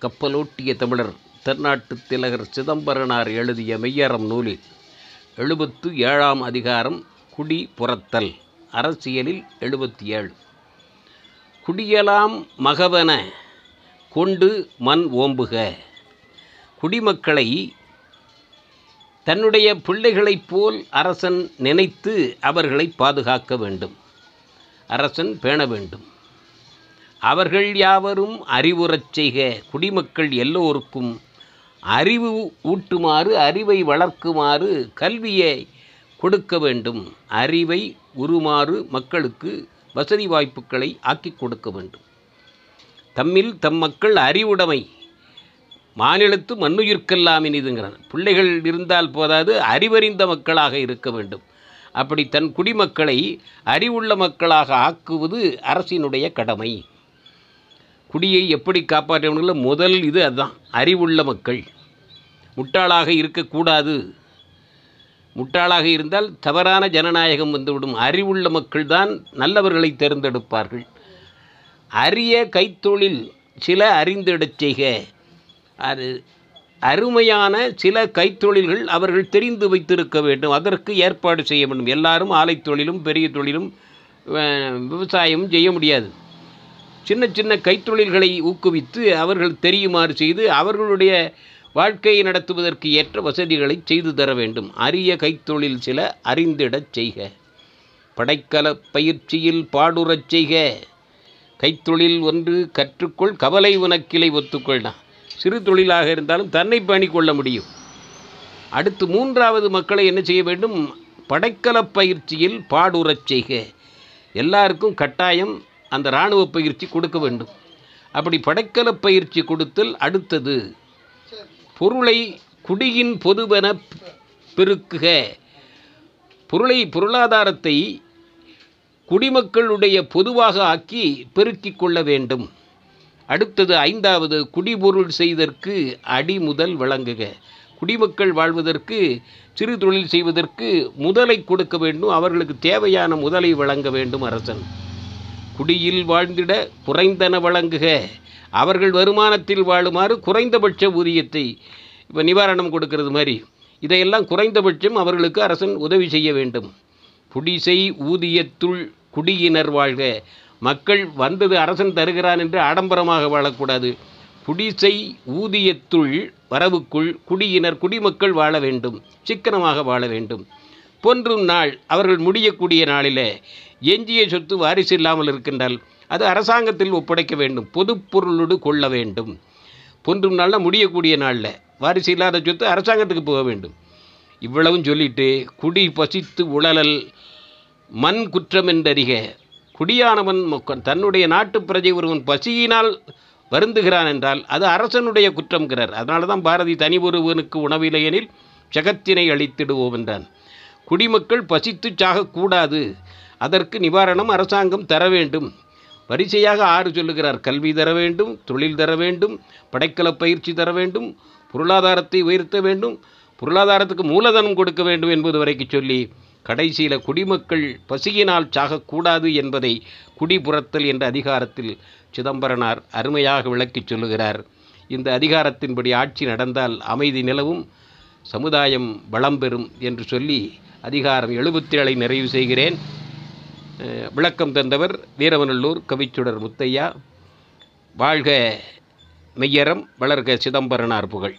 கப்பலோட்டிய தமிழர் தென்னாட்டு திலகர் சிதம்பரனார் எழுதிய மெய்யறம் நூலில் எழுபத்து ஏழாம் அதிகாரம் குடி புறத்தல் அரசியலில் எழுபத்தி ஏழு குடியலாம் மகவன கொண்டு மண் ஓம்புக. குடிமக்களை தன்னுடைய பிள்ளைகளைப் போல் அரசன் நினைத்து அவர்களை பாதுகாக்க வேண்டும். அரசன் பேண வேண்டும். அவர்கள் யாவரும் அறிவுறச் செய்க குடிமக்கள் எல்லோருக்கும் அறிவு ஊட்டுமாறு அறிவை வளர்க்குமாறு கல்வியை கொடுக்க வேண்டும். அறிவை உருமாறு மக்களுக்கு வசதி வாய்ப்புகளை ஆக்கிக் கொடுக்க வேண்டும். தம்மில் தம் மக்கள் அறிவுடைமை மாநிலத்து மண்ணுயிர்க்கெல்லாம் இனிதுங்கிறார். பிள்ளைகள் இருந்தால் போதாது அறிவறிந்த மக்களாக இருக்க வேண்டும். அப்படி தன் குடிமக்களை அறிவுள்ள மக்களாக ஆக்குவது அரசினுடைய கடமை. குடியை எப்படி காப்பாற்ற முதல் இது அதுதான். அறிவுள்ள மக்கள். முட்டாளாக இருக்கக்கூடாது. முட்டாளாக இருந்தால் தவறான ஜனநாயகம் வந்துவிடும். அறிவுள்ள மக்கள் தான் நல்லவர்களை தேர்ந்தெடுப்பார்கள். அரிய கைத்தொழில் சில அறிந்திடச் செய்க. அது அருமையான சில கைத்தொழில்கள் அவர்கள் தெரிந்து வைத்திருக்க வேண்டும். அதற்கு ஏற்பாடு செய்ய வேண்டும். எல்லாரும் ஆலை தொழிலும் பெரிய தொழிலும் விவசாயமும் செய்ய முடியாது. சின்ன சின்ன கைத்தொழில்களை ஊக்குவித்து அவர்கள் தெரியுமாறு செய்து அவர்களுடைய வாழ்க்கையை நடத்துவதற்கு ஏற்ற வசதிகளை செய்து தர வேண்டும். அரிய கைத்தொழில் சில அறிந்திடச் செய்க. படைக்கல பயிற்சியில் பாடுறச் செய்க. கைத்தொழில் ஒன்று கற்றுக்கொள் கவலை உனக்கிளை ஒத்துக்கொள்ளா சிறு தொழிலாக இருந்தாலும் தன்னை பணி கொள்ள முடியும். அடுத்து மூன்றாவது மக்களை என்ன செய்ய வேண்டும்? படைக்கல பயிற்சியில் பாடுறச் செய்க. எல்லாருக்கும் கட்டாயம் அந்த இராணுவ பயிற்சி கொடுக்க வேண்டும். அப்படி படைக்கல பயிற்சி கொடுத்தல் அடுத்தது. பொருளை குடியின் பொதுவென பெருக்குக. பொருளை பொருளாதாரத்தை குடிமக்களுடைய பொதுவாக ஆக்கி பெருக்கிக் கொள்ள வேண்டும். அடுத்தது ஐந்தாவது குடிபொருள் செய்தற்கு அடி முதல் வழங்குக. குடிமக்கள் வாழ்வதற்கு சிறு தொழில் செய்வதற்கு முதலை கொடுக்க வேண்டும். அவர்களுக்கு தேவையான முதலை வழங்க வேண்டும் அரசன். குடியில் வாழ்ந்திட குறைந்தன வழங்குக. அவர்கள் வருமானத்தில் வாழுமாறு குறைந்தபட்ச ஊதியத்தை இப்போ நிவாரணம் கொடுக்கறது மாதிரி. இதையெல்லாம் குறைந்தபட்சம் அவர்களுக்கு அரசன் உதவி செய்ய வேண்டும். குடிசை ஊதியத்துள் குடியினர் வாழ்க. மக்கள் வந்தது அரசன் தருகிறான் என்று ஆடம்பரமாக வாழக்கூடாது. குடிசை ஊதியத்துள் வரவுக்குள் குடியினர் குடிமக்கள் வாழ வேண்டும். சிக்கனமாக வாழ வேண்டும். பொன்றும் நாள் அவர்கள் முடியக்கூடிய நாளில் எஞ்சிய சொத்து வாரிசு இல்லாமல் இருக்கின்றால் அது அரசாங்கத்தில் ஒப்படைக்க வேண்டும் பொதுப்பொருளோடு கொள்ள வேண்டும். பொன்றும் நாளில் முடியக்கூடிய நாளில் வாரிசு இல்லாத சொத்து அரசாங்கத்துக்கு போக வேண்டும். இவ்வளவும் சொல்லிட்டு குடி பசித்து உழலல் மண் குற்றம் என்றறிக குடியானவன் தன்னுடைய நாட்டு பிரஜை ஒருவன் பசியினால் வருந்துகிறான் என்றால் அது அரசனுடைய குற்றம்கிறார் அதனால தான் பாரதி தனி ஒருவனுக்கு உணவில்லையெனில் ஜகத்தினை அழித்திடுவோம் என்றான். குடிமக்கள் பசித்து சாகக்கூடாது. அதற்கு நிவாரணம் அரசாங்கம் தர வேண்டும். வரிசையாக ஆறு சொல்லுகிறார். கல்வி தர வேண்டும் தொழில் தர வேண்டும் படைக்கல பயிற்சி தர வேண்டும் பொருளாதாரத்தை உயர்த்த வேண்டும் பொருளாதாரத்துக்கு மூலதனம் கொடுக்க வேண்டும் என்பது வரைக்கு சொல்லி கடைசியில் குடிமக்கள் பசியினால் சாகக்கூடாது என்பதை குடிபுறத்தல் என்ற அதிகாரத்தில் சிதம்பரனார் அருமையாக விளக்கிச் சொல்லுகிறார். இந்த அதிகாரத்தின்படி ஆட்சி நடந்தால் அமைதி நிலவும் சமுதாயம் வளம் பெறும் என்று சொல்லி அதிகாரம் எழுபத்தி ஏழை நிறைவு செய்கிறேன். விளக்கம் தந்தவர் வீரவநல்லூர் கவிச்சுடர் முத்தையா. வாழ்க மெய்யரம் வளர்க சிதம்பரனார் புகழ்.